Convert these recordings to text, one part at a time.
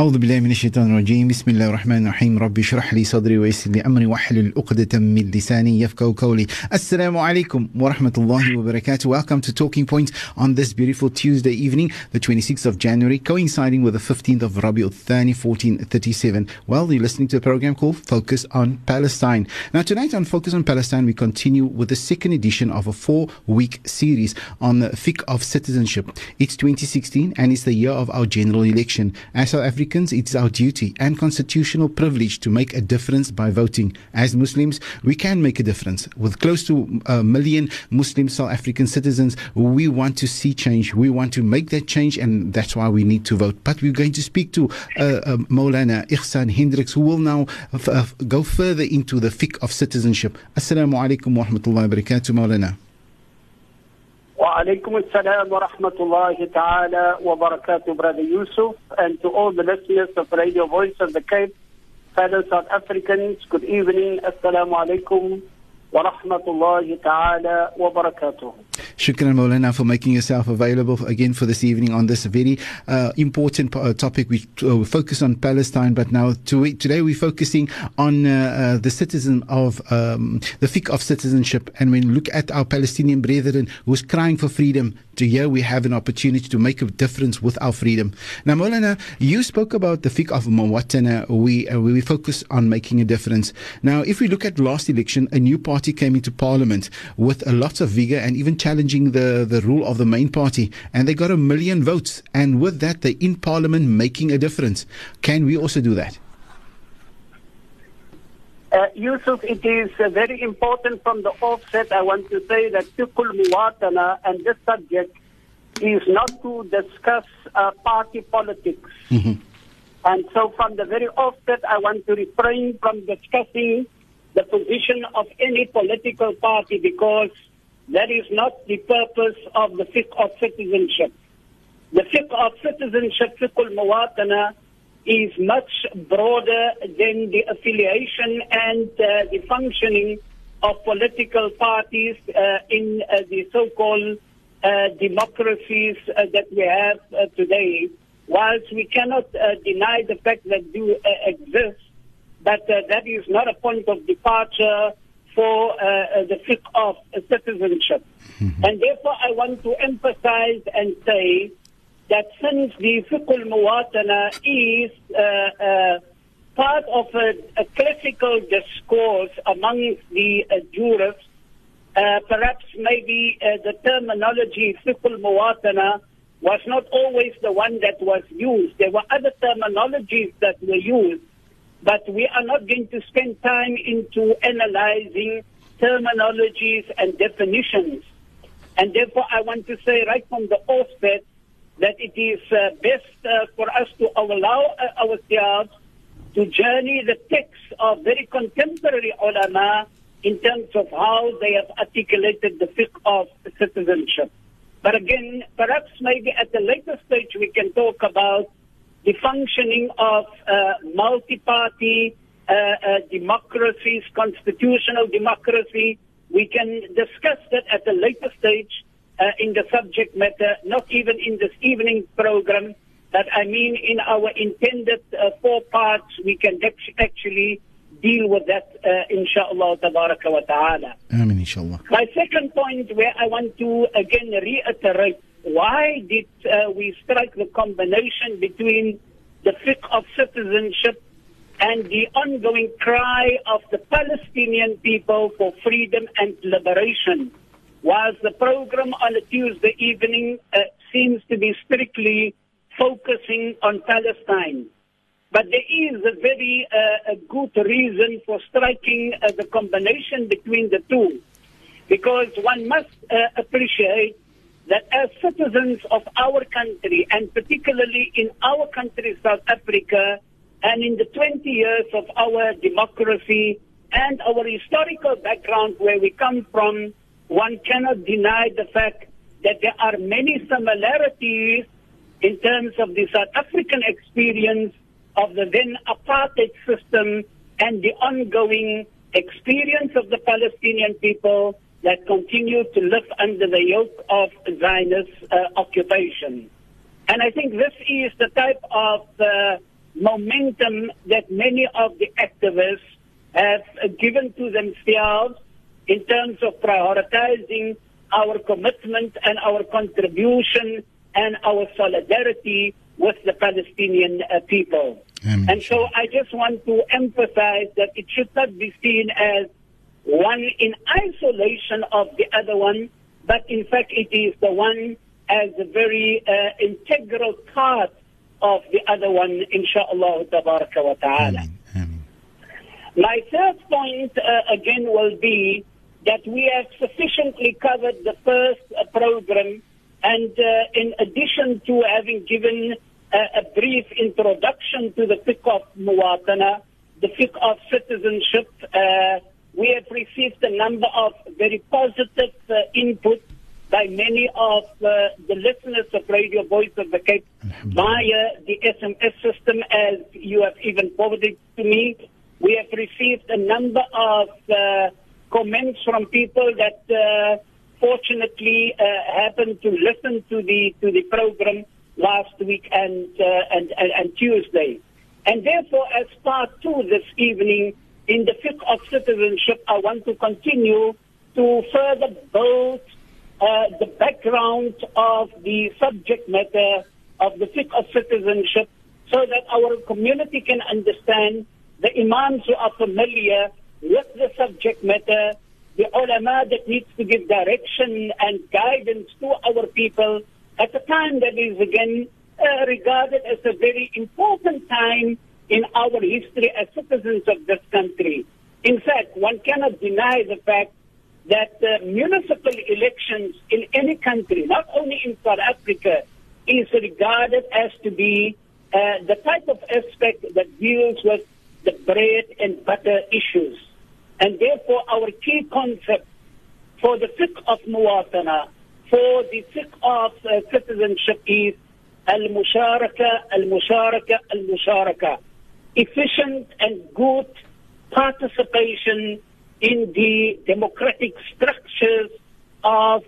FM studio. أعوذ بالله من الشيطان الرجيم بسم الله الرحمن الرحيم ربي اشرح لي صدري ويسر لي أمري واحلل عقدة من لساني يفقهوا قولي السلام عليكم ورحمة الله وبركاته Welcome to Talking Point on this beautiful Tuesday evening the 26th of January coinciding with the 15th of Rabi Thani 1437 Well you're listening to a program called Focus on Palestine Now tonight on Focus on Palestine we continue with the second edition of a four week series on the fiqh of citizenship It's 2016 and it's the year of our general election As South Africa Africans, it is our duty and constitutional privilege to make a difference by voting. As Muslims, we can make a difference. With close to a million Muslim South African citizens, we want to see change. We want to make that change, and that's why we need to vote. But we're going to speak to uh, uh, Maulana Ighsaan Hendricks, who will now f- uh, go further into the fiqh of citizenship. Assalamu alaikum wa rahmatullahi wa barakatuh, Maulana. وعليكم السلام ورحمة الله تعالى وبركاته Brother Yusuf and to all the listeners of Radio Voice of the Cape, fellow South Africans, good evening, alaikum wa rahmatullahi ta'ala wa barakatuh. Shukran Maulana for making yourself available again for this evening on this very uh, important uh, topic. We uh, focus on Palestine, but now to, today we're focusing on uh, uh, the citizen of um, the fiqh of citizenship. And when we look at our Palestinian brethren who's crying for freedom, to here we have an opportunity to make a difference with our freedom. Now, Maulana, you spoke about the fiqh of Mawatana. We, uh, we focus on making a difference. Now, if we look at last election, a new party came into parliament with a lot of vigor and even challenging the, the rule of the main party. And they got a million votes. And with that, they're in parliament making a difference. Can we also do that? Uh, Yusuf, it is uh, very important from the offset. I want to say that Tukul Muwatana and this subject is not to discuss uh, party politics. Mm-hmm. And so from the very offset, I want to refrain from discussing the position of any political party because that is not the purpose of the fiqh of citizenship. The fiqh of citizenship, fiqh al-muwatana, is much broader than the affiliation and uh, the functioning of political parties uh, in uh, the so-called uh, democracies uh, that we have uh, today. Whilst we cannot deny the fact that do exist, but that is not a point of departure for the fiqh of citizenship. Mm-hmm. And therefore I want to emphasize and say that since the fiqh al-muwatana is uh, uh, part of a, a, classical discourse among the uh, jurists, perhaps maybe the terminology fiqh al-muwatana was not always the one that was used. There were other terminologies that were used, but we are not going to spend time into analyzing terminologies and definitions. And therefore, I want to say right from the offset that it is uh, best uh, for us to allow uh, ourselves to journey the text of very contemporary ulama in terms of how they have articulated the fiqh of citizenship. But again, perhaps maybe at a later stage we can talk about the functioning of uh, multi-party uh, uh, democracies, constitutional democracy. We can discuss that at a later stage in the subject matter, not even in this evening program, but I mean in our intended uh, four parts, we can actually deal with that, uh, inshallah, tabaraka wa ta'ala. Amen, inshallah. My second point where I want to again reiterate, why did uh, we strike the combination between the fiqh of citizenship and the ongoing cry of the Palestinian people for freedom and liberation? Whilst the program on a Tuesday evening uh, seems to be strictly focusing on Palestine. But there is a very uh, a good reason for striking uh, the combination between the two. Because one must uh, appreciate that as citizens of our country, and particularly in our country, South Africa, and in the 20 years of our democracy and our historical background where we come from, one cannot deny the fact that there are many similarities in terms of the South African experience of the then apartheid system and the ongoing experience of the Palestinian people that continue to live under the yoke of Zionist uh, occupation. And I think this is the type of uh, momentum that many of the activists have given to themselves in terms of prioritizing our commitment and our contribution and our solidarity with the Palestinian uh, people. Amen. And so I just want to emphasize that it should not be seen as one in isolation of the other one, but in fact it is the one as a very uh, integral part of the other one, inshallah tabaraka wa ta'ala. Amen. Amen. My third point, uh, again, will be that we have sufficiently covered the first uh, program, and uh, in addition to having given uh, a brief introduction to the fiqh of muwatana, the fiqh of citizenship, uh, we have received a number of very positive uh, input by many of uh, the listeners of Radio Voice of the Cape via the SMS system, as you have even forwarded to me. We have received a number of uh, comments from people that uh, fortunately uh, happened to listen to the to the program last week and, uh, and, and and Tuesday, and therefore, as part two this evening in the fiqh of citizenship, I want to continue to further build uh, the background of the subject matter of the fiqh of citizenship so that our community can understand the imams who are familiar with the subject matter, the ulama that needs to give direction and guidance to our people at a time that is again uh, regarded as a very important time in our history as citizens of this country. In fact, one cannot deny the fact that uh, municipal elections in any country, not only in South Africa, is regarded as to be uh, the type of aspect that deals with the bread and butter issues. And therefore, our key concept for the fiqh of muwatana, for the fiqh of uh, citizenship is al-musharaka, al-musharaka, al-musharaka. Efficient and good participation in the democratic structures of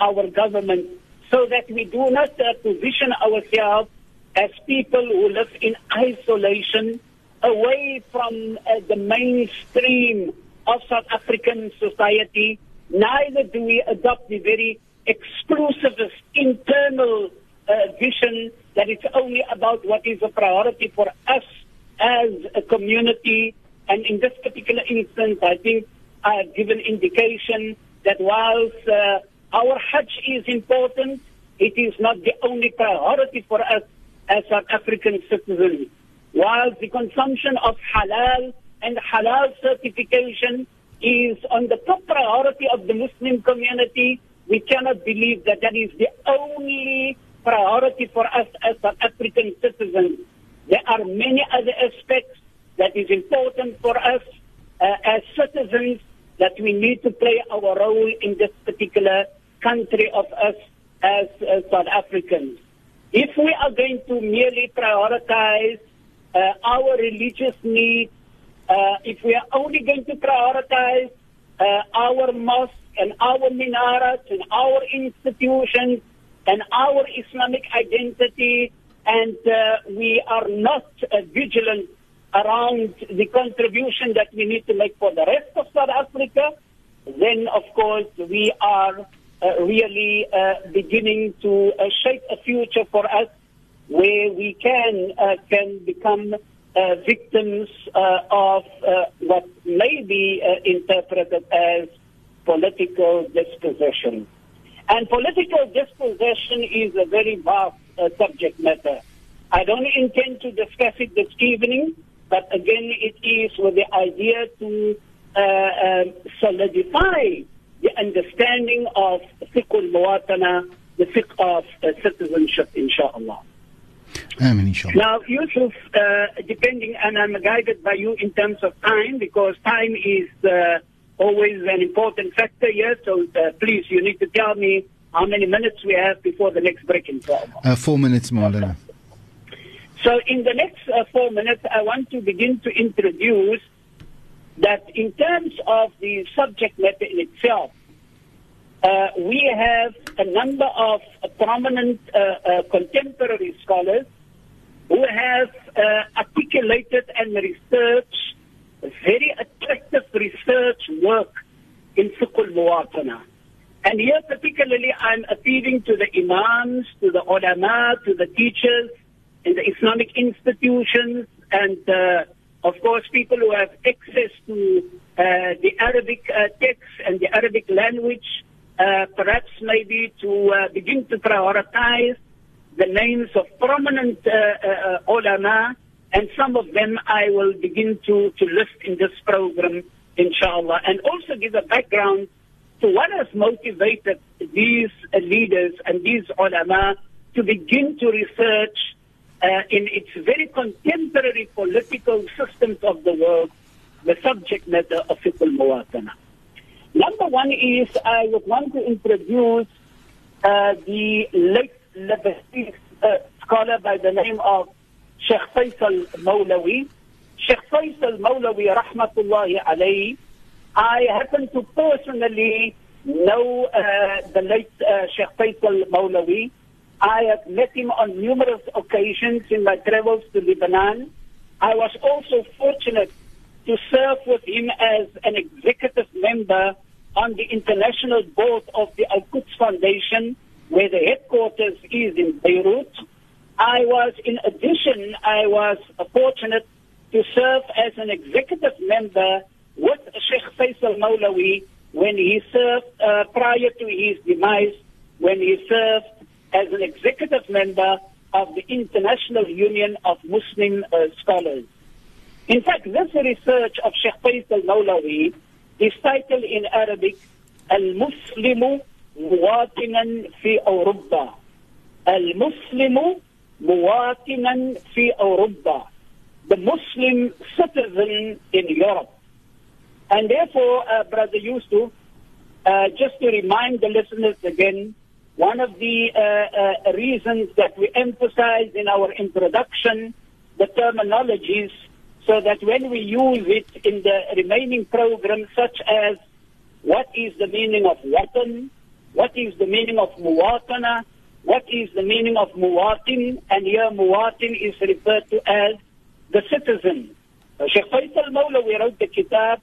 our government so that we do not uh, position ourselves as people who live in isolation away from uh, the mainstream of South African society. Neither do we adopt the very exclusivist internal uh, vision that it's only about what is a priority for us as a community. And in this particular instance, I think I have given indication that whilst uh, our Hajj is important, it is not the only priority for us as South African citizens. While the consumption of halal and halal certification is on the top priority of the Muslim community, we cannot believe that that is the only priority for us as South African citizens. There are many other aspects that is important for us uh, as citizens that we need to play our role in this particular country of us as uh, South Africans. If we are going to merely prioritize uh, our religious needs, uh, if we are only going to prioritize uh, our mosques and our minarets and our institutions and our Islamic identity, and uh, we are not uh, vigilant around the contribution that we need to make for the rest of South Africa, then of course we are uh, really uh, beginning to shape a future for us where we can can become uh, victims uh, of what may be interpreted as political dispossession. And political dispossession is a very vast subject matter. I don't intend to discuss it this evening. But again, it is with the idea to uh, uh, solidify the understanding of fiqh al-muwatana, the fiqh of uh, citizenship, inshallah. Amen, inshallah. Now, Yusuf, uh, depending, and I'm guided by you in terms of time, because time is uh, always an important factor here, so uh, please, you need to tell me how many minutes we have before the next break, inshallah. Uh, four minutes, Maulana. So in the next uh, four minutes, I want to begin to introduce that in terms of the subject matter in itself, uh, we have a number of prominent uh, uh, contemporary scholars who have uh, articulated and researched very attractive research work in fiqh al-muwatana. And here particularly I'm appealing to the imams, to the ulama, to the teachers in the Islamic institutions and uh, of course people who have access to uh, the Arabic uh, text and the Arabic language, uh, perhaps maybe to uh, begin to prioritize the names of prominent uh, uh, ulama and some of them I will begin to, to list in this program, inshallah, and also give a background to what has motivated these leaders and these ulama to begin to research uh, in its very contemporary political systems of the world the subject matter of fiqh al-muwatana. Number one is I would want to introduce uh, the late Lebanese uh, scholar by the name of Sheikh Faisal. Sheikh Faisal rahmatullahi alayhi, I happen to personally know uh, the late uh, Sheikh Faisal Mawlawi. I have met him on numerous occasions in my travels to Lebanon. I was also fortunate to serve with him as an executive member on the international board of the Al-Quds Foundation, where the headquarters is in Beirut. I was, in addition, I was fortunate to serve as an executive member with Sheikh Faisal Mawlawi when he served uh, prior to his demise, when he served as an executive member of the International Union of Muslim uh, Scholars. In fact, this research of Sheikh Faisal Mawlawi is titled in Arabic, Al-Muslimu Muwatinan fi Europa. Al-Muslimu Muwatinan fi Europa. The Muslim citizen in Europe. And therefore, uh, Brother Yusuf, uh, just to remind the listeners again, one of the uh, uh, reasons that we emphasize in our introduction the terminologies so that when we use it in the remaining programs, such as what is the meaning of watan, What is the meaning of muwatana? What is the meaning of muwatin? And here muwatin is referred to as the citizen. Uh, Sheikh Faisal Mawlawi wrote the kitab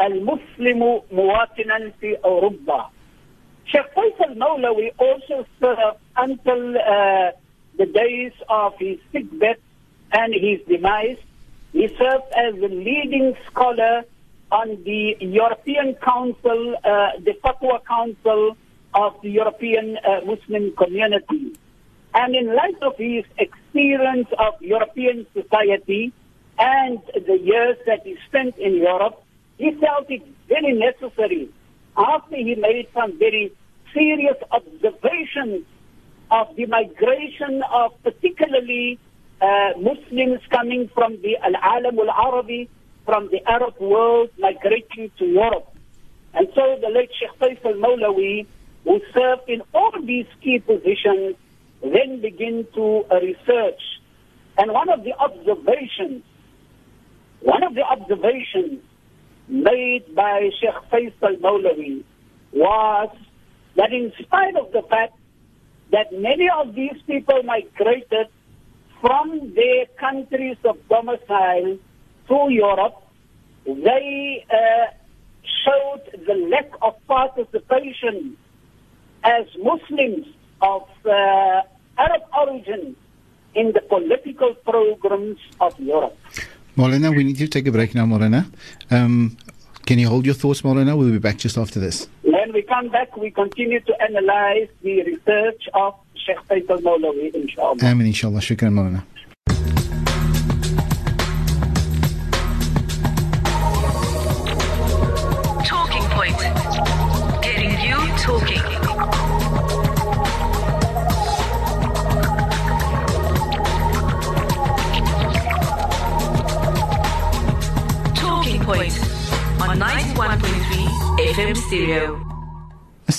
Al-Muslimu Muwatinan fi Urubba. Sheikh Faisal Mawlawi also served until uh, the days of his sickbed and his demise. He served as the leading scholar on the European Council, uh, the Fatwa Council, of the European uh, Muslim community. And in light of his experience of European society and the years that he spent in Europe, he felt it very necessary after he made some very serious observations of the migration of particularly uh, Muslims coming from the Al-Alam al-Arabi, from the Arab world migrating to Europe. And so the late Sheikh Faisal Mawlawi, who served in all these key positions, then begin to uh, research. And one of the observations, one of the observations made by Sheikh Faisal Mawlawi was that in spite of the fact that many of these people migrated from their countries of domicile to Europe, they uh, showed the lack of participation as Muslims of uh, Arab origin in the political programs of Europe. Maulana, we need to take a break now, Maulana. Um, can you hold your thoughts, Maulana? We'll be back just after this. When we come back, we continue to analyze the research of Sheikh Faisal Mawlawi, inshallah. Amin, inshallah. Shukran, Maulana.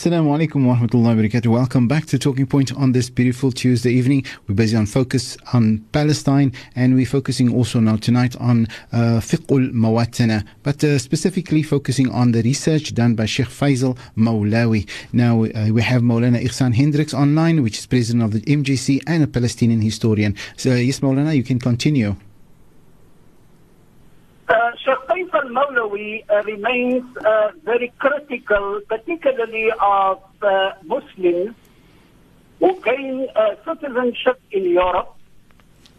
Assalamu alaikum wa rahmatullahi wa barakatuh. Welcome back to Talking Point on this beautiful Tuesday evening. We're busy on focus on Palestine and we're focusing also now tonight on uh, fiqhul mawatana, but uh, specifically focusing on the research done by Sheikh Faisal Maulawi. Now uh, we have Maulana Ighsaan Hendricks online, which is president of the MJC and a Palestinian historian. So yes, Maulana, you can continue. Uh, Sheikh Uh, remains uh, very critical, particularly of uh, Muslims who gain uh, citizenship in Europe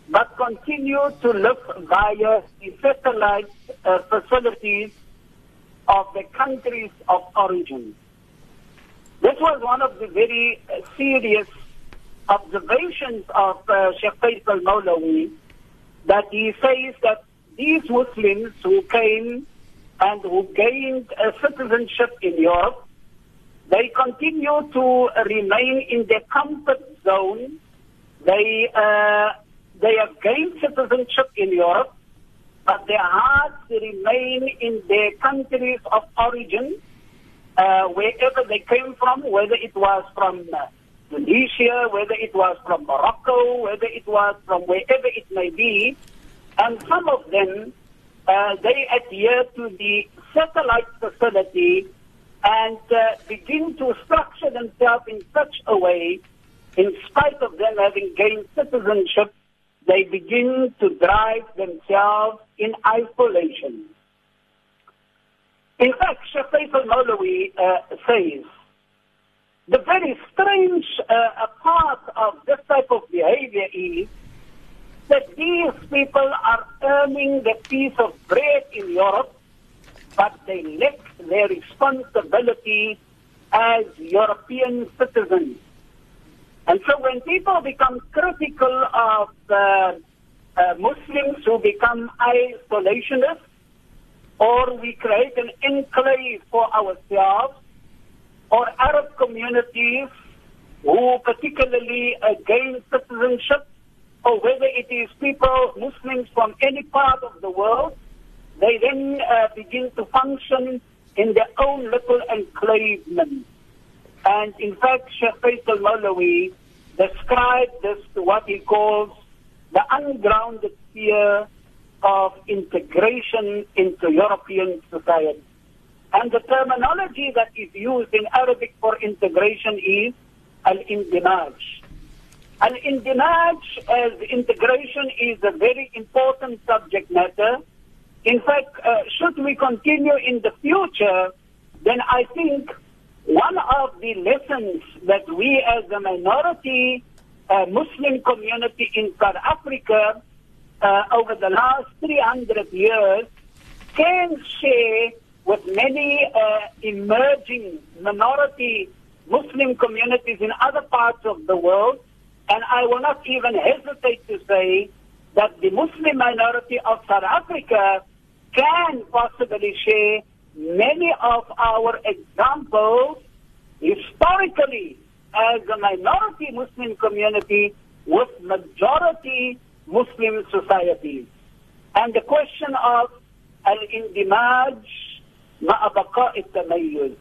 but continue to live via the satellite uh, facilities of the countries of origin. This was one of the very uh, serious observations of uh, Sheikh Faisal Mawlawi that he says that these Muslims who came and who gained a citizenship in Europe, they continue to remain in their comfort zone. They uh, they have gained citizenship in Europe, but their hearts remain in their countries of origin, uh, wherever they came from, whether it was from Tunisia, whether it was from Morocco, whether it was from wherever it may be. And some of them, uh, they adhere to the satellite facility and uh, begin to structure themselves in such a way, in spite of them having gained citizenship, they begin to drive themselves in isolation. In fact, Sheikh Faisal Mawlawi uh, says, the very strange uh, part of this type of behavior is that these people are earning the piece of bread in Europe, but they lack their responsibility as European citizens. And so when people become critical of uh, uh, Muslims who become isolationists, or we create an enclave for ourselves, or Arab communities who particularly gain citizenship, or whether it is people, Muslims from any part of the world, they then uh, begin to function in their own little enclavement. And in fact, Sheikh Faisal Mawlawi described this to what he calls the ungrounded fear of integration into European society. And the terminology that is used in Arabic for integration is al-indimaj. Al-indimaj as integration is a very important subject matter. In fact, uh, should we continue in the future, then I think one of the lessons that we as a minority uh, Muslim community in South Africa uh, over the last 300 years can share with many uh, emerging minority Muslim communities in other parts of the world. And I will not even hesitate to say that the Muslim minority of South Africa can possibly share many of our examples historically as a minority Muslim community with majority Muslim societies. And the question of al-indimaj ma'a baqa'i tamayyuz.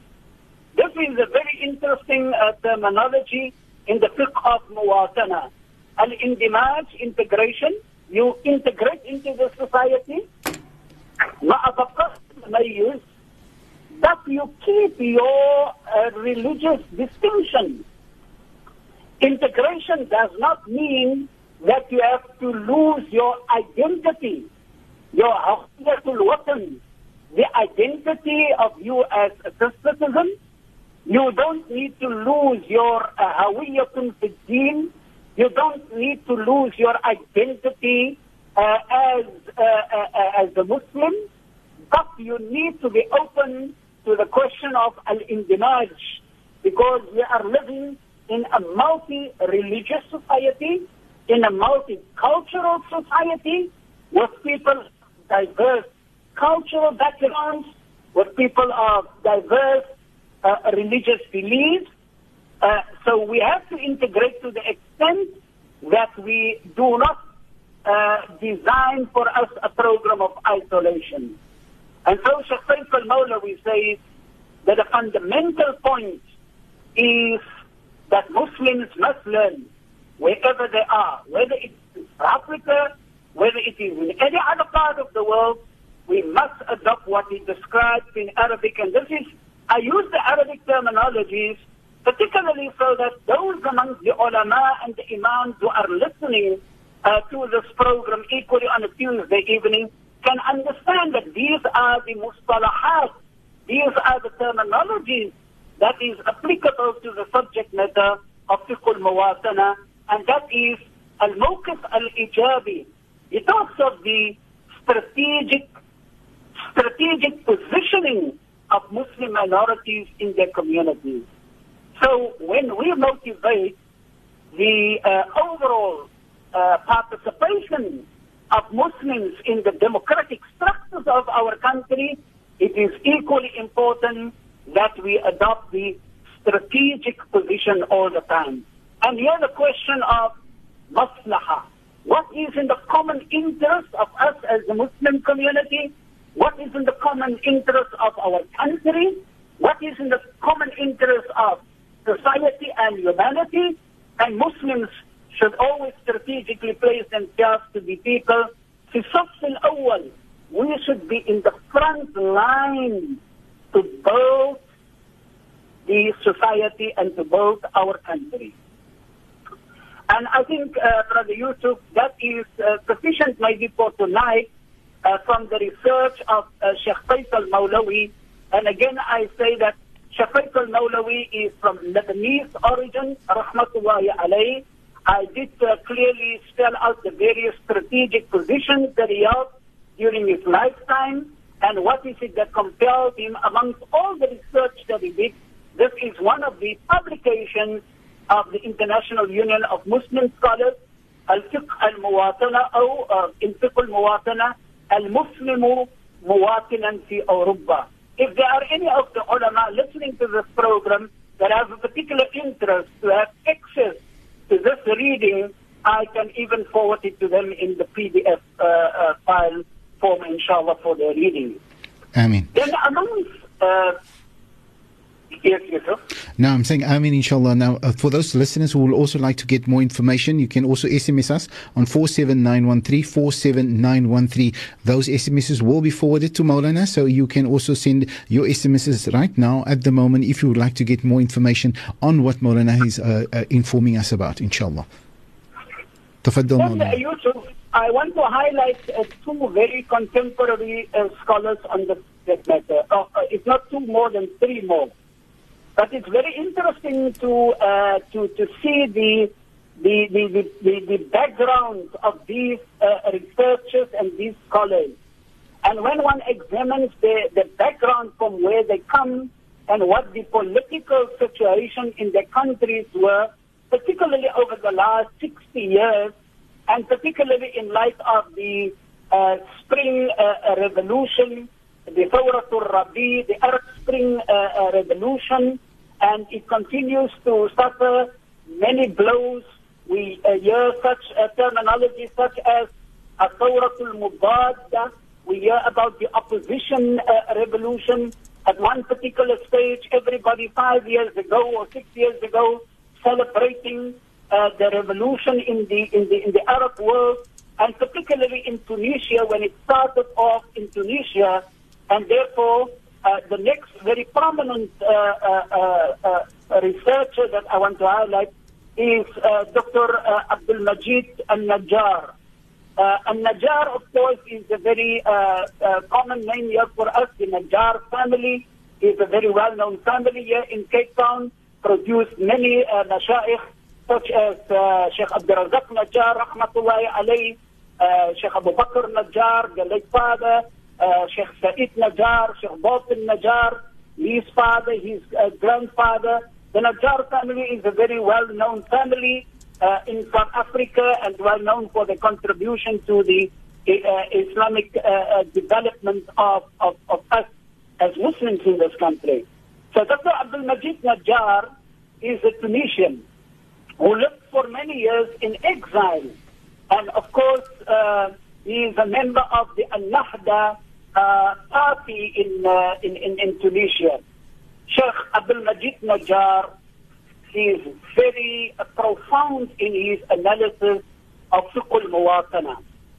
This is a very interesting uh, terminology in the fiqh of muwatana. Al-indimaj, integration, you integrate into the society. Ma'a baqa'i tamayyuz, that you keep your uh, religious distinction. Integration does not mean that you have to lose your identity, your haqiqatul watan, the identity of you as a citizen. You don't need to lose your hawiyatun uh. You don't need to lose your identity uh, as uh, uh, as a Muslim, but you need to be open to the question of al-indimaj because we are living in a multi-religious society, in a multicultural society with people diverse cultural backgrounds, with people of diverse uh, religious beliefs. Uh, so we have to integrate to the extent that we do not uh, design for us a program of isolation. And so Sheikh Faisal Mawlawi says that a fundamental point is that Muslims must learn wherever they are, whether it's Africa, whether it is in any other part of the world, we must adopt what is described in Arabic. And this is, I use the Arabic terminologies particularly so that those among the ulama and the imams who are listening uh, to this program equally on a Tuesday evening can understand that these are the mustalahat, these are the terminologies that is applicable to the subject matter of fiqh al-muwatana, and that is al-mawqif al-ijabi. It talks of the strategic, strategic positioning of Muslim minorities in their communities. So when we motivate the uh, overall uh, participation of Muslims in the democratic structures of our country, it is equally important that we adopt the strategic position all the time. And here the question of maslaha. What is in the common interest of us as the Muslim community? What is in the common interest of our country? What is in the common interest of society and humanity? And Muslims should always strategically place themselves to be people. في الصف الأول we should be in the front line to build the society and to build our country. And I think, uh, Brother Yusuf, that is uh, sufficient maybe for tonight uh, from the research of uh, Sheikh Faisal Maulawi. And again, I say that Sheikh Faisal Maulawi is from Lebanese origin, rahmatullahi alayhi. I did uh, clearly spell out the various strategic positions that he held during his lifetime and what is it that compelled him amongst all the research that he did. This is one of the publications of the International Union of Muslim Scholars, Al-Fiqh Al-Muwatana, or uh, in Fiqh Al-Muwatana, Al-Muslimu Muwatinan fi Europa. If there are any of the ulama listening to this program that have a particular interest to have access to this reading, I can even forward it to them in the PDF uh, uh, file form, inshallah, for their reading. Amen. Then amongst, uh, now. No, I'm saying Amin, inshallah. Now, uh, for those listeners who will also like to get more information, you can also SMS us on 47913, 47913. Those SMSs will be forwarded to Maulana, so you can also send your SMSs right now at the moment if you would like to get more information on what Maulana is uh, uh, informing us about, inshallah. Tafaddal, Maulana. I want to highlight uh, two very contemporary uh, scholars on this matter. Uh, it's not two more than three more. But it's very interesting to uh, to to see the the the, the, the, background of these uh, researchers and these scholars. And when one examines the, the background from where they come and what the political situation in their countries were, particularly over the last 60 years, and particularly in light of the uh, Spring uh, Revolution, the Thawratul Rabi, the Arab Spring uh, uh, Revolution, and it continues to suffer many blows. We uh, hear such uh, terminology such as a Thawratul Mubadda. We hear about the opposition uh, revolution. At one particular stage, everybody five years ago or six years ago celebrating uh, the revolution in the, in the in the Arab world, and particularly in Tunisia when it started off in Tunisia, and therefore uh, the next very prominent uh, uh, uh, uh, researcher that I want to highlight is uh, Dr. Uh, Abdul Majid Al Najjar. Uh, Al Najjar, of course, is a very uh, uh, common name here for us. The Najjar family is a very well-known family here in Cape Town. Produced many uh, such as uh, Sheikh Abdul Razak Najjar, rahmatullahi alayhi, uh, Sheikh Abu Bakr Najjar, the late father, uh, Sheikh Said Najjar, Sheikh Batin Najjar, his father, his uh, grandfather. The Najjar family is a very well-known family uh, in South Africa and well-known for their contribution to the uh, Islamic uh, development of, of, of us as Muslims in this country. So Dr. Abdul Majid Najjar is a Tunisian who lived for many years in exile. And of course, he is a member of the Al-Nahda uh, party in, uh, in, in, in Tunisia. Sheikh Abdul Majid Najjar is very profound in his analysis of fiqh al-muwatana.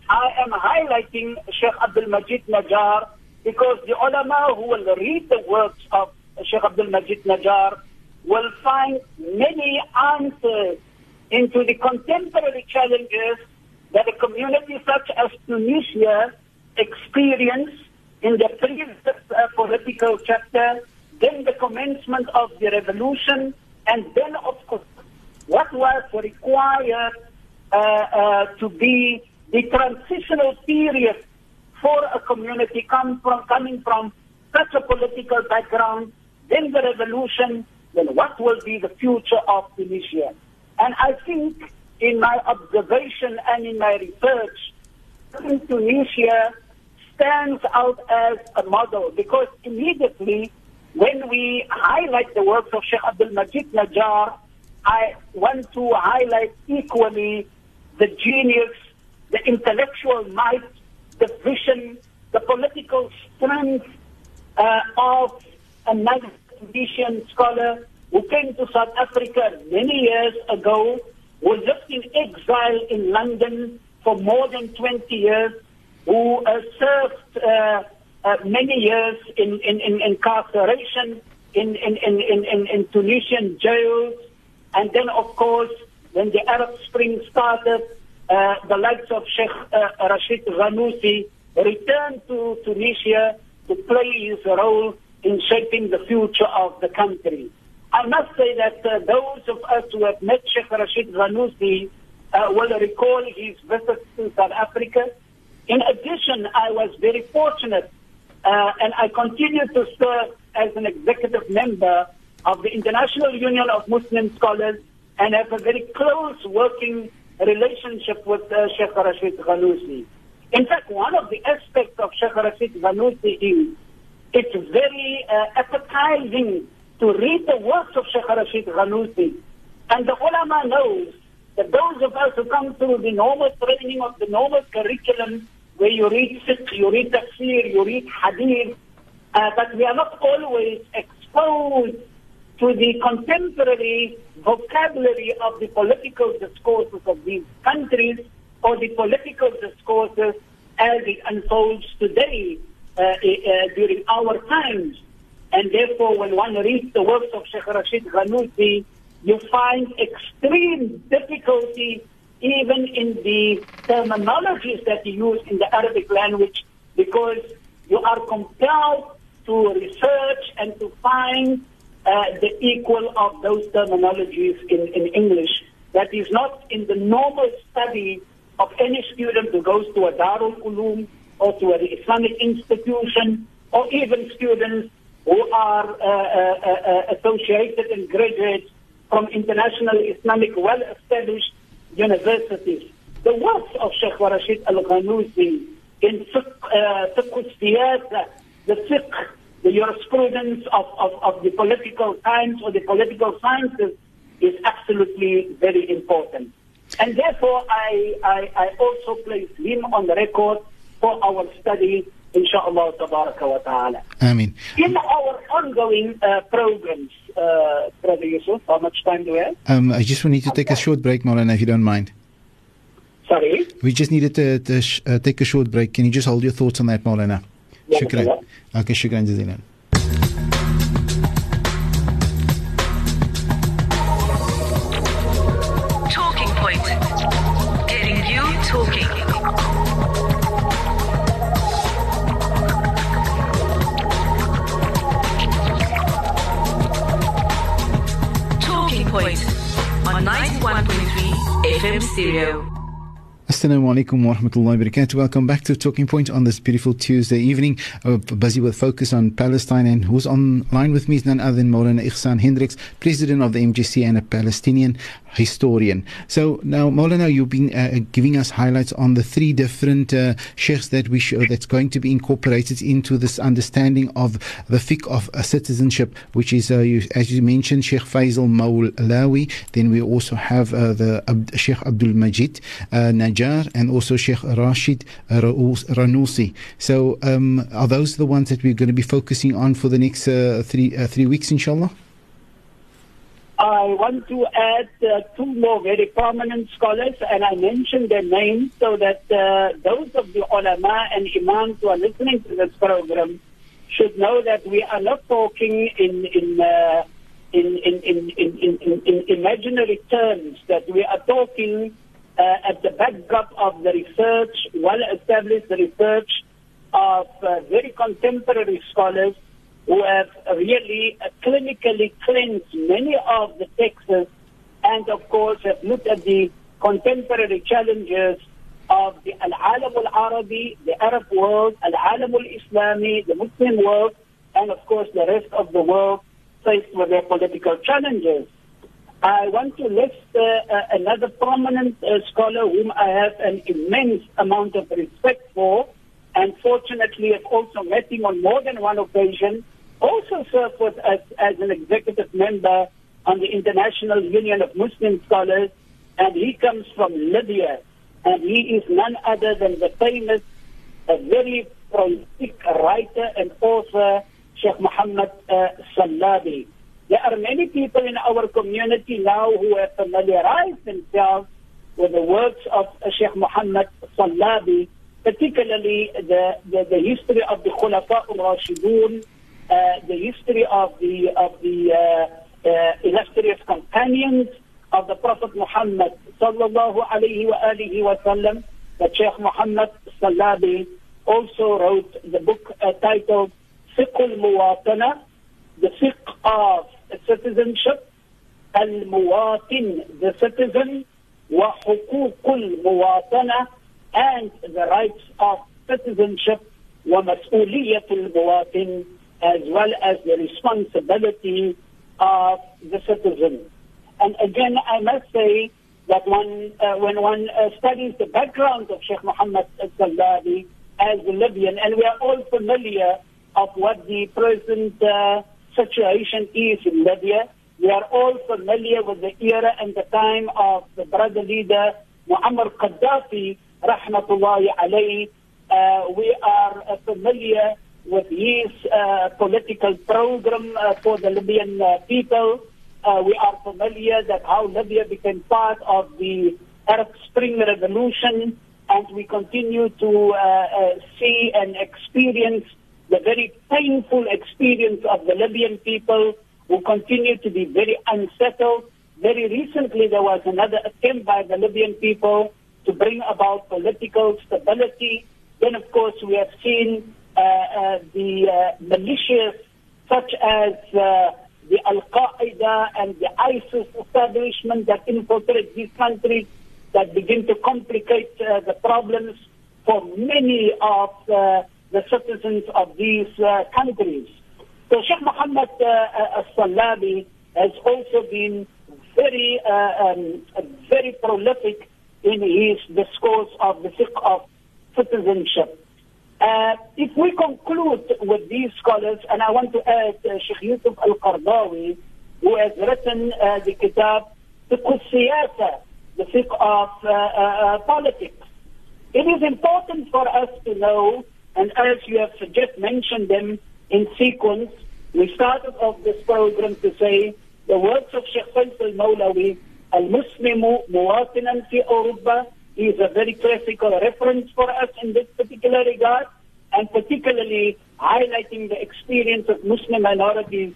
I am highlighting Sheikh Abdul Majid Najjar because the ulama who will read the works of Sheikh Abdul Majid Najjar will find many answers into the contemporary challenges that a community such as Tunisia experienced in the previous uh, political chapter, then the commencement of the revolution, and then, of course, what was required uh, uh, to be the transitional period for a community come from, coming from such a political background, then the revolution, then what will be the future of Tunisia? And I think in my observation and in my research, in Tunisia stands out as a model because immediately when we highlight the works of Sheikh Abdul Majid Najjar, I want to highlight equally the genius, the intellectual might, the vision, the political strength uh, of another Tunisian scholar who came to South Africa many years ago, who lived in exile in London for more than 20 years, who uh, served uh, uh, many years in, in, in incarceration in, in, in, in, in Tunisian jails. And then, of course, when the Arab Spring started, uh, the likes of Sheikh uh, Rashid Ghannouchi returned to Tunisia to play his role in shaping the future of the country. I must say that uh, those of us who have met Sheikh Rashid Ghannouchi uh, will recall his visits to South Africa. In addition, I was very fortunate uh, and I continue to serve as an executive member of the International Union of Muslim Scholars and have a very close working relationship with uh, Sheikh Rashid Ghannouchi. In fact, one of the aspects of Sheikh Rashid Ghannouchi is it's very uh, appetizing to read the works of Sheikh Rashid Ghannouchi. And the ulama knows that those of us who come through the normal training of the normal curriculum, where you read fiqh, you read tafsir, you read hadith, uh, but we are not always exposed to the contemporary vocabulary of the political discourses of these countries or the political discourses as it unfolds today uh, uh, during our times. And therefore, when one reads the works of Sheikh Rashid you find extreme difficulty even in the terminologies that you use in the Arabic language because you are compelled to research and to find uh, the equal of those terminologies in, in English. That is not in the normal study of any student who goes to a Darul Uloom or to an Islamic institution or even students who are uh, uh, uh, associated and graduates from international Islamic well-established universities. The works of Sheikh Rashid Al-Ghannouchi in fiqh, uh, the fiqh, the jurisprudence of, of, of the political science or the political sciences is absolutely very important. And therefore, I, I, I also place him on the record for our study, inshallah, tabaraka wa ta'ala. Ameen. In our ongoing uh, programs, uh, Brother Yusuf, how much time do we have? Um, I just need to take a short break, Maulana, if you don't mind. Sorry? We just needed to, to sh- uh, take a short break. Can you just hold your thoughts on that, Maulana? Yeah, Shukran. Okay, shukran jazilan. 91.3 FM stereo. Assalamu alaikum wa rahmatullahi wa barakatuh. Welcome back to Talking Point on this beautiful Tuesday evening. Uh, busy with focus on Palestine, and who's online with me is none other than Maulana Ighsaan Hendricks, president of the MJC and a Palestinian historian. So now, Maulana, you've been uh, giving us highlights on the three different uh, sheikhs that we show that's going to be incorporated into this understanding of the fiqh of uh, citizenship, which is, uh, you, as you mentioned, Sheikh Faisal Maulawi. Then we also have uh, the Ab- Sheikh Abdul Majid uh, Najjar and also Sheikh Rashid Ghannouchi. So, um, are those the ones that we're going to be focusing on for the next three three weeks, inshallah? I want to add uh, two more very prominent scholars, and I mention their names so that uh, those of the ulama and imams who are listening to this program should know that we are not talking in in uh, in, in, in, in, in, in, in imaginary terms, that we are talking uh, at the backdrop of the research, well-established research of uh, very contemporary scholars who have really uh, clinically cleansed many of the texts and, of course, have looked at the contemporary challenges of the Al-Alam al-Arabi, the Arab world, Al-Alam al-Islami, the Muslim world, and, of course, the rest of the world faced with their political challenges. I want to list uh, uh, another prominent uh, scholar whom I have an immense amount of respect for, and fortunately have also met him on more than one occasion, also served with us as an executive member on the International Union of Muslim Scholars, and he comes from Libya, and he is none other than the famous, a very prolific writer and author, Sheikh Muhammad uh, Salabi. There are many people in our community now who have familiarized themselves with the works of uh, Sheikh Muhammad Salabi, particularly the, the, the history of the Khulafa al-Rashidun, uh, the history of the of the uh, uh, illustrious companions of the Prophet Muhammad sallallahu alaihi wa alihi wasallam. That Sheikh Muhammad Salabi also wrote the book titled Fiqh al-Muwatana, the Fiqh of Citizenship, Al-Muwatin, the Citizen, wa Huququl Muwatana, and the Rights of Citizenship, wa Mas'uliyatul Muwatin, as well as the responsibility of the citizen. And again, I must say that one, uh, when one uh, studies the background of Sheikh Mohammed al-Sallabi as a Libyan, and we are all familiar of what the present uh, situation is in Libya. We are all familiar with the era and the time of the brother leader Muammar Gaddafi, rahmatullahi alayhi. Uh, we are uh, familiar with his uh, political program uh, for the Libyan uh, people. Uh, we are familiar that how Libya became part of the Arab Spring Revolution, and we continue to uh, uh, see and experience the very painful experience of the Libyan people who continue to be very unsettled. Very recently, there was another attempt by the Libyan people to bring about political stability. Then, of course, we have seen the uh, militias such as uh, the Al Qaeda and the ISIS establishment that infiltrate these countries that begin to complicate uh, the problems for many of uh, the citizens of these uh, countries. So Sheikh Mohammed uh, uh, Salabi has also been very, uh, um, very prolific in his discourse of the fiqh of citizenship. Uh, if we conclude with these scholars, and I want to add uh, Sheikh Yusuf Al-Qardawi, who has written uh, the kitab Fiqh the fiqh of uh, uh, politics. It is important for us to know and as you have just mentioned them in sequence, we started off this program to say the words of Sheikh Faisal Mawlawi, Al-Muslimu Muwatinan fi Europa, is a very classical reference for us in this particular regard, and particularly highlighting the experience of Muslim minorities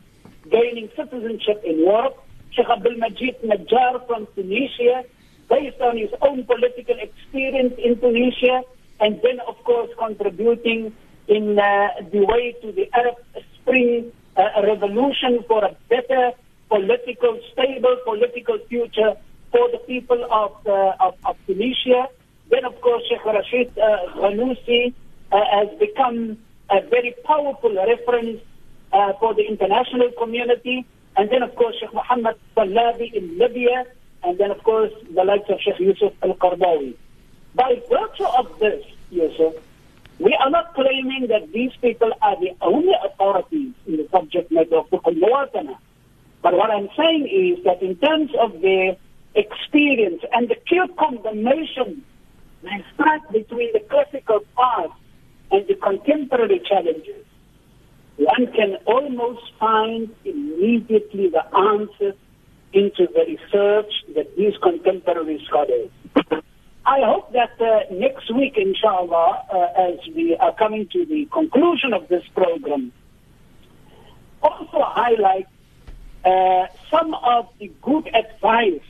gaining citizenship in Europe. Sheikh Abdul Majid Najjar from Tunisia, based on his own political experience in Tunisia, and then, of course, contributing in uh, the way to the Arab Spring uh, revolution for a better political, stable political future for the people of, uh, of, of, Tunisia. Then, of course, Sheikh Rashid uh, Ghannouchi uh, has become a very powerful reference uh, for the international community. And then, of course, Sheikh Muhammad Salabi in Libya. And then, of course, the likes of Sheikh Yusuf Al-Qardawi. By virtue of this, Yusuf, we are not claiming that these people are the only authorities in the subject matter of the al But what I'm saying is that in terms of their experience and the clear combination they strike between the classical past and the contemporary challenges, one can almost find immediately the answers into the research that these contemporary scholars. I hope that uh, next week, inshallah, uh, as we are coming to the conclusion of this program, also highlight uh, some of the good advice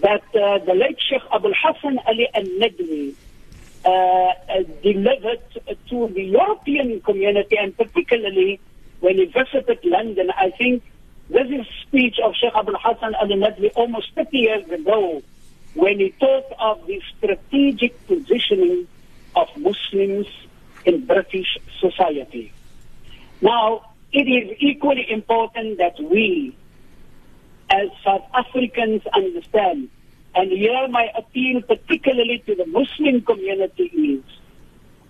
that uh, the late Sheikh Abul Hassan Ali al-Nadwi uh, uh, delivered to the European community and particularly when he visited London. I think this is speech of Sheikh Abul Hassan Ali al-Nadwi almost 30 years ago when he talked of the strategic positioning of Muslims in British society. Now, it is equally important that we, as South Africans, understand, and here my appeal particularly to the Muslim community is,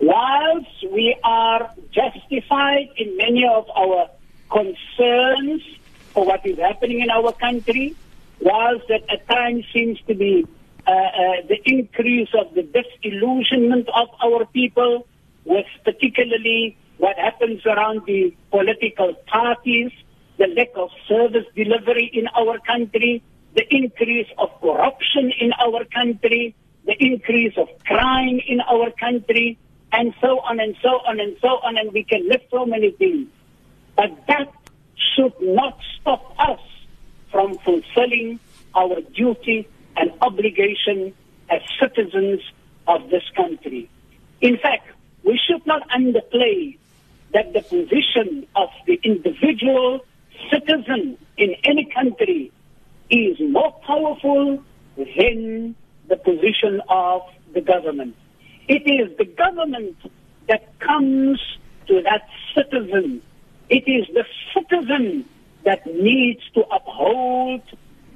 whilst we are justified in many of our concerns for what is happening in our country, whilst that at times seems to be uh, uh, the increase of the disillusionment of our people, with particularly what happens around the political parties, the lack of service delivery in our country, the increase of corruption in our country, the increase of crime in our country, and so on and so on and so on, and we can list so many things. But that should not stop us from fulfilling our duty and obligation as citizens of this country. In fact, we should not underplay that the position of the individual citizen in any country is more powerful than the position of the government. It is the government that comes to that citizen. It is the citizen that needs to uphold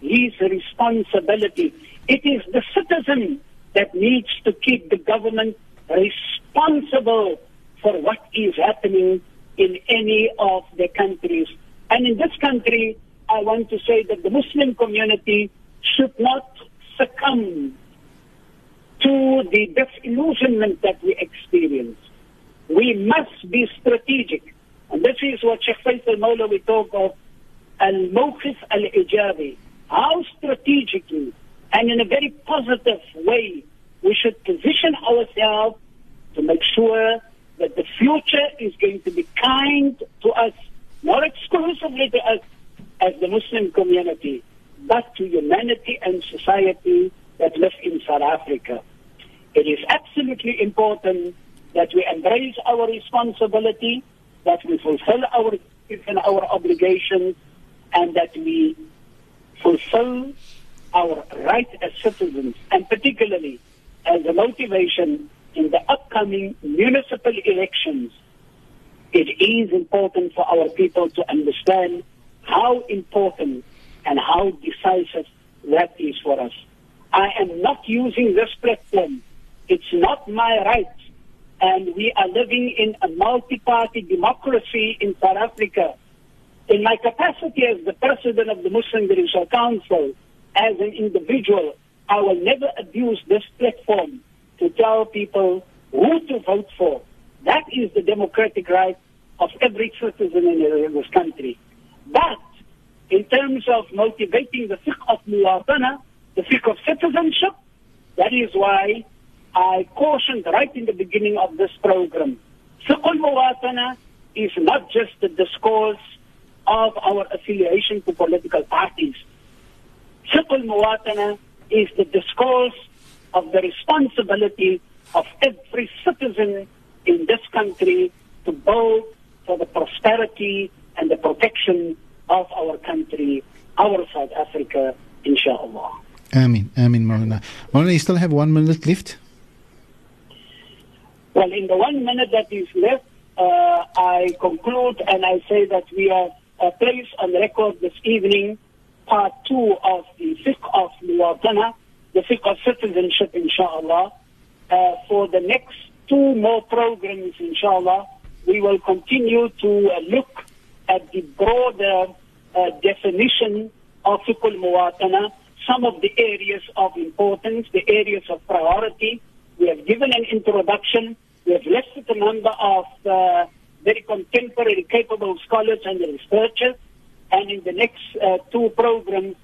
his responsibility. It is the citizen that needs to keep the government responsible for what is happening in any of the countries. And in this country, I want to say that the Muslim community should not succumb to the disillusionment that we experience. We must be strategic. And this is what Sheikh Faisal Mawlawi talk of al-mawqif al-ijabi. How strategically and in a very positive way we should position ourselves to make sure that the future is going to be kind to us, not exclusively to us as the Muslim community, but to humanity and society that live in South Africa. It is absolutely important that we embrace our responsibility, that we fulfill our and our obligations, and that we fulfill our right as citizens, and particularly as a motivation in the upcoming municipal elections, it is important for our people to understand how important and how decisive that is for us. I am not using this platform. It's not my right. And we are living in a multi-party democracy in South Africa. In my capacity as the president of the Muslim Judicial Council, as an individual, I will never abuse this platform to tell people who to vote for. That is the democratic right of every citizen in this country. But in terms of motivating the fiqh of muwatana, the fiqh of citizenship, that is why I cautioned right in the beginning of this program. Fiqh al-muwatana is not just the discourse of our affiliation to political parties. Fiqh al-muwatana is the discourse of the responsibility of every citizen in this country to build for the prosperity and the protection of our country, our South Africa, inshallah. Amin, Amin, Maulana. Maulana, you still have one minute left? Well, in the one minute that is left, uh, I conclude and I say that we have uh, placed on record this evening part two of the fiqh of muwatana, the fiqh of citizenship, inshallah. Uh, for the next two more programs, inshallah, we will continue to uh, look at the broader uh, definition of fiqh al-muwatana, some of the areas of importance, the areas of priority. We have given an introduction. We have listed a number of uh, very contemporary, capable scholars and researchers. And in the next uh, two programs,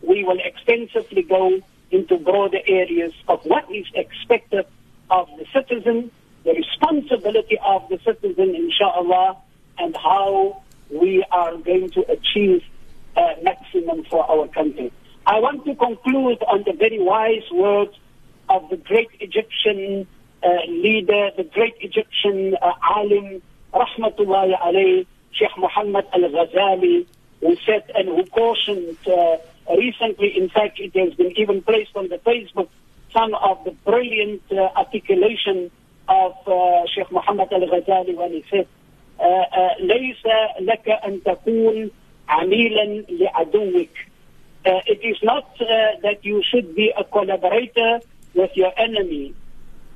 we will extensively go into broader areas of what is expected of the citizen, the responsibility of the citizen, inshallah, and how we are going to achieve uh, maximum for our country. I want to conclude on the very wise words of the great Egyptian uh, leader, the great Egyptian uh, alim, rahmatullahi alayh, Sheikh Muhammad al-Ghazali, who said and who cautioned uh, recently, in fact, it has been even placed on the Facebook, some of the brilliant uh, articulation of uh, Sheikh Muhammad al-Ghazali when he said, uh, uh, ليس لك أن تكون عميلا لعدوك. Uh, it is not uh, that you should be a collaborator with your enemy.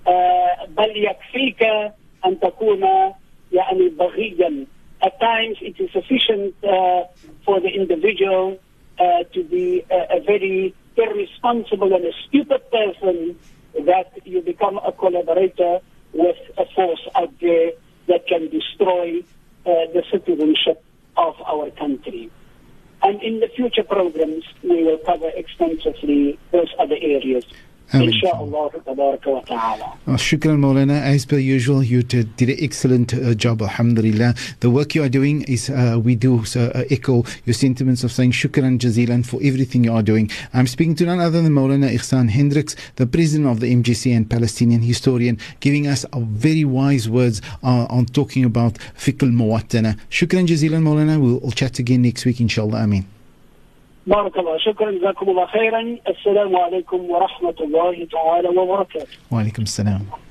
uh, بل يكفيك أن تكون يعني بغيا. At times it is sufficient uh, for the individual uh, to be a, a very irresponsible and a stupid person that you become a collaborator with a force out there that can destroy uh, the citizenship of our country. And in the future programs, we will cover extensively those other areas. Ameen. Inshallah, tabaraka wa ta'ala. Uh, Shukran Maulana. As per usual, you did, did an excellent uh, job, Alhamdulillah. The work you are doing is, uh, we do uh, echo your sentiments of saying Shukran Jazilan for everything you are doing. I'm speaking to none other than Maulana Ighsaan Hendricks, the president of the MJC and Palestinian historian, giving us a very wise words uh, on talking about fiqh al-muwattana. Shukran Jazilan Maulana. We'll, we'll chat again next week, inshallah. Ameen. بارك الله شكرا. جزاكم الله خيرا. السلام عليكم ورحمة الله تعالى وبركاته. alaikum salam.